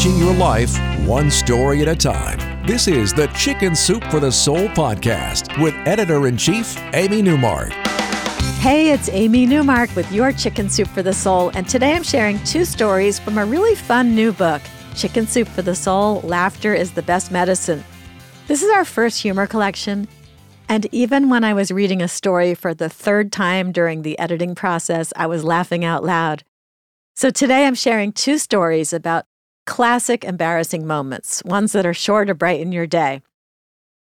changing your life one story at a time. This is the Chicken Soup for the Soul podcast with editor in chief, Amy Newmark. Hey, it's Amy Newmark with your Chicken Soup for the Soul, and today I'm sharing two stories from a really fun new book Chicken Soup for the Soul Laughter is the Best Medicine. This is our first humor collection, and even when I was reading a story for the third time during the editing process, I was laughing out loud. So today I'm sharing two stories about classic embarrassing moments, ones that are sure to brighten your day.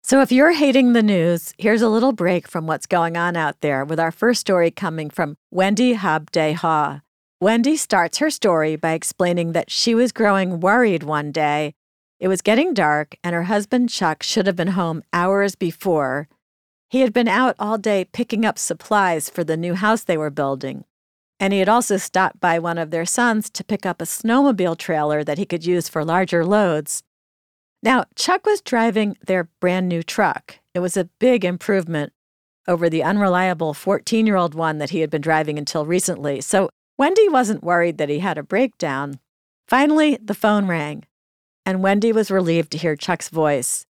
So if you're hating the news, here's a little break from what's going on out there with our first story coming from Wendy Hobday Haugh. Wendy starts her story by explaining that she was growing worried one day. It was getting dark, and her husband Chuck should have been home hours before. He had been out all day picking up supplies for the new house they were building. And he had also stopped by one of their sons to pick up a snowmobile trailer that he could use for larger loads. Now, Chuck was driving their brand new truck. It was a big improvement over the unreliable 14 year old one that he had been driving until recently. So Wendy wasn't worried that he had a breakdown. Finally, the phone rang, and Wendy was relieved to hear Chuck's voice.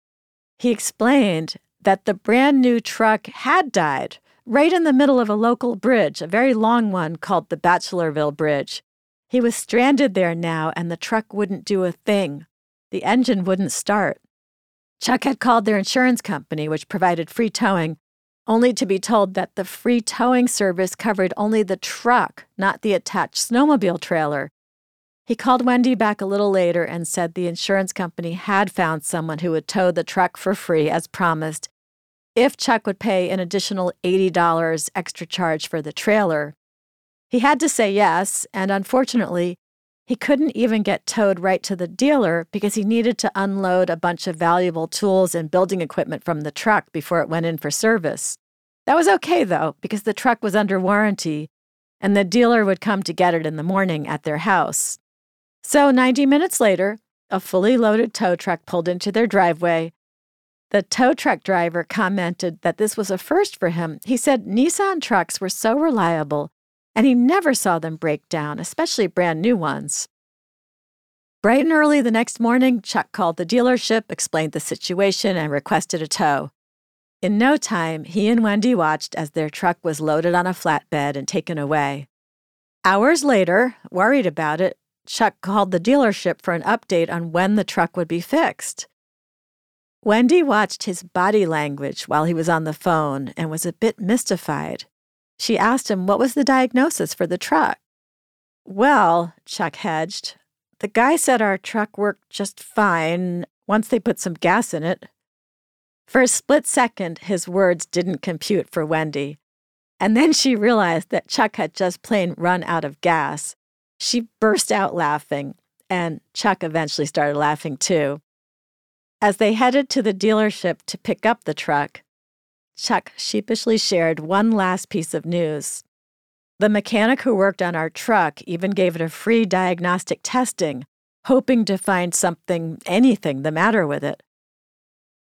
He explained that the brand new truck had died right in the middle of a local bridge, a very long one called the Batchellerville Bridge. He was stranded there now, and the truck wouldn't do a thing. The engine wouldn't start. Chuck had called their insurance company, which provided free towing, only to be told that the free towing service covered only the truck, not the attached snowmobile trailer. He called Wendy back a little later and said the insurance company had found someone who would tow the truck for free, as promised, if Chuck would pay an additional $80 extra charge for the trailer. He had to say yes, and unfortunately, he couldn't even get towed right to the dealer because he needed to unload a bunch of valuable tools and building equipment from the truck before it went in for service. That was okay, though, because the truck was under warranty and the dealer would come to get it in the morning at their house. So, 90 minutes later, a fully loaded tow truck pulled into their driveway the tow truck driver commented that this was a first for him. He said Nissan trucks were so reliable and he never saw them break down, especially brand new ones. Bright and early the next morning, Chuck called the dealership, explained the situation, and requested a tow. In no time, he and Wendy watched as their truck was loaded on a flatbed and taken away. Hours later, worried about it, Chuck called the dealership for an update on when the truck would be fixed. Wendy watched his body language while he was on the phone and was a bit mystified. She asked him what was the diagnosis for the truck. Well, Chuck hedged, the guy said our truck worked just fine once they put some gas in it. For a split second, his words didn't compute for Wendy. And then she realized that Chuck had just plain run out of gas. She burst out laughing, and Chuck eventually started laughing too. As they headed to the dealership to pick up the truck, Chuck sheepishly shared one last piece of news. The mechanic who worked on our truck even gave it a free diagnostic testing, hoping to find something, anything, the matter with it.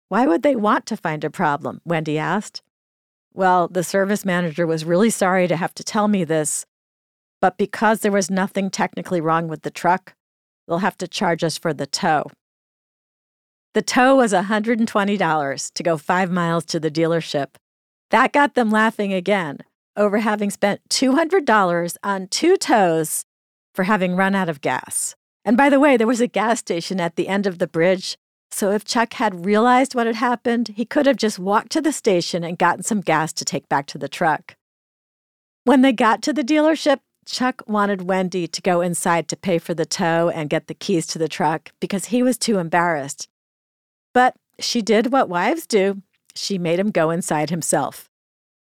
Why would they want to find a problem? Wendy asked. Well, the service manager was really sorry to have to tell me this, but because there was nothing technically wrong with the truck, they'll have to charge us for the tow. The tow was $120 to go five miles to the dealership. That got them laughing again over having spent $200 on two tows for having run out of gas. And by the way, there was a gas station at the end of the bridge. So if Chuck had realized what had happened, he could have just walked to the station and gotten some gas to take back to the truck. When they got to the dealership, Chuck wanted Wendy to go inside to pay for the tow and get the keys to the truck because he was too embarrassed. But she did what wives do she made him go inside himself.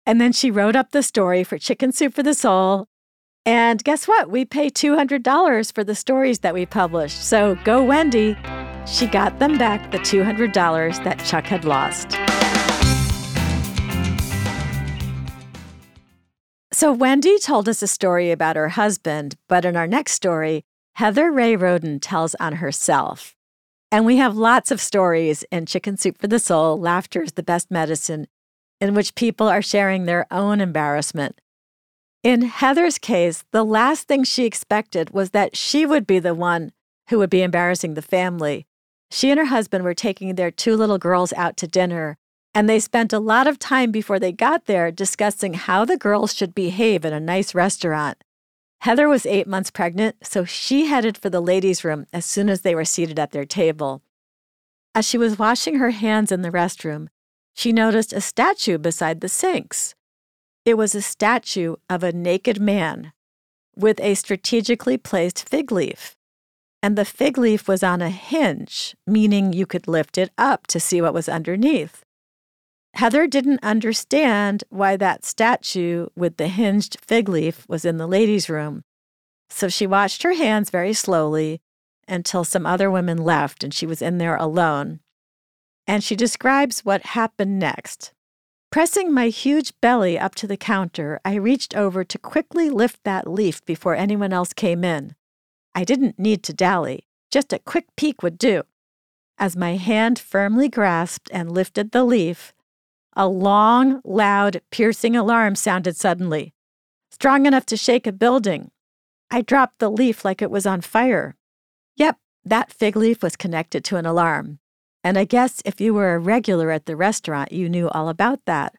And then she wrote up the story for Chicken Soup for the Soul. And guess what? We pay $200 for the stories that we publish. So go, Wendy. She got them back the $200 that Chuck had lost. So, Wendy told us a story about her husband, but in our next story, Heather Ray Roden tells on herself. And we have lots of stories in Chicken Soup for the Soul, Laughter is the Best Medicine, in which people are sharing their own embarrassment. In Heather's case, the last thing she expected was that she would be the one who would be embarrassing the family. She and her husband were taking their two little girls out to dinner, and they spent a lot of time before they got there discussing how the girls should behave in a nice restaurant. Heather was eight months pregnant, so she headed for the ladies' room as soon as they were seated at their table. As she was washing her hands in the restroom, she noticed a statue beside the sinks. It was a statue of a naked man with a strategically placed fig leaf. And the fig leaf was on a hinge, meaning you could lift it up to see what was underneath. Heather didn't understand why that statue with the hinged fig leaf was in the ladies' room. So she washed her hands very slowly until some other women left and she was in there alone. And she describes what happened next. Pressing my huge belly up to the counter, I reached over to quickly lift that leaf before anyone else came in. I didn't need to dally, just a quick peek would do. As my hand firmly grasped and lifted the leaf, a long, loud, piercing alarm sounded suddenly, strong enough to shake a building. I dropped the leaf like it was on fire. Yep, that fig leaf was connected to an alarm. And I guess if you were a regular at the restaurant, you knew all about that.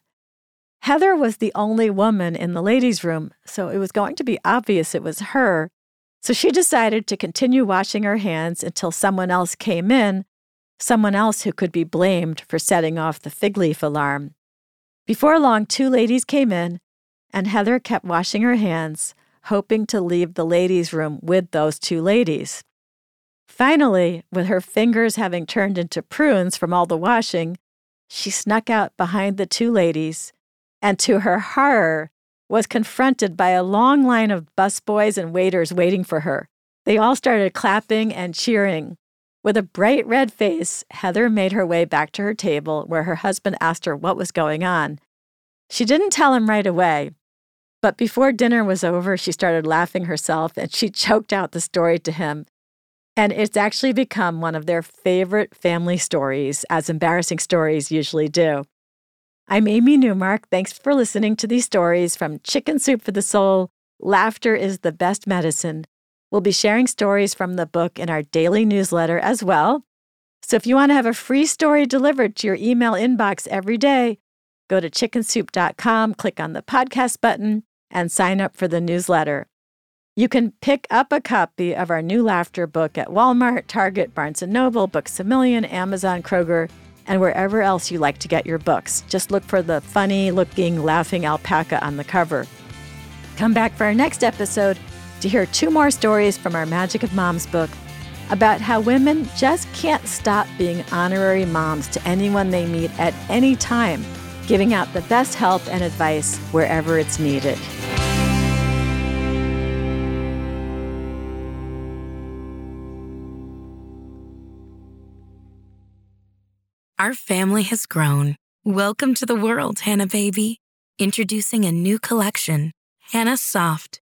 Heather was the only woman in the ladies' room, so it was going to be obvious it was her. So she decided to continue washing her hands until someone else came in someone else who could be blamed for setting off the fig leaf alarm. Before long, two ladies came in, and Heather kept washing her hands, hoping to leave the ladies' room with those two ladies. Finally, with her fingers having turned into prunes from all the washing, she snuck out behind the two ladies, and to her horror, was confronted by a long line of busboys and waiters waiting for her. They all started clapping and cheering. With a bright red face, Heather made her way back to her table where her husband asked her what was going on. She didn't tell him right away, but before dinner was over, she started laughing herself and she choked out the story to him. And it's actually become one of their favorite family stories, as embarrassing stories usually do. I'm Amy Newmark. Thanks for listening to these stories from Chicken Soup for the Soul. Laughter is the best medicine. We'll be sharing stories from the book in our daily newsletter as well. So if you want to have a free story delivered to your email inbox every day, go to chickensoup.com, click on the podcast button, and sign up for the newsletter. You can pick up a copy of our new laughter book at Walmart, Target, Barnes & Noble, Books A Million, Amazon, Kroger, and wherever else you like to get your books. Just look for the funny looking laughing alpaca on the cover. Come back for our next episode to hear two more stories from our Magic of Moms book about how women just can't stop being honorary moms to anyone they meet at any time, giving out the best help and advice wherever it's needed. Our family has grown. Welcome to the world, Hanna Baby. Introducing a new collection, Hanna Soft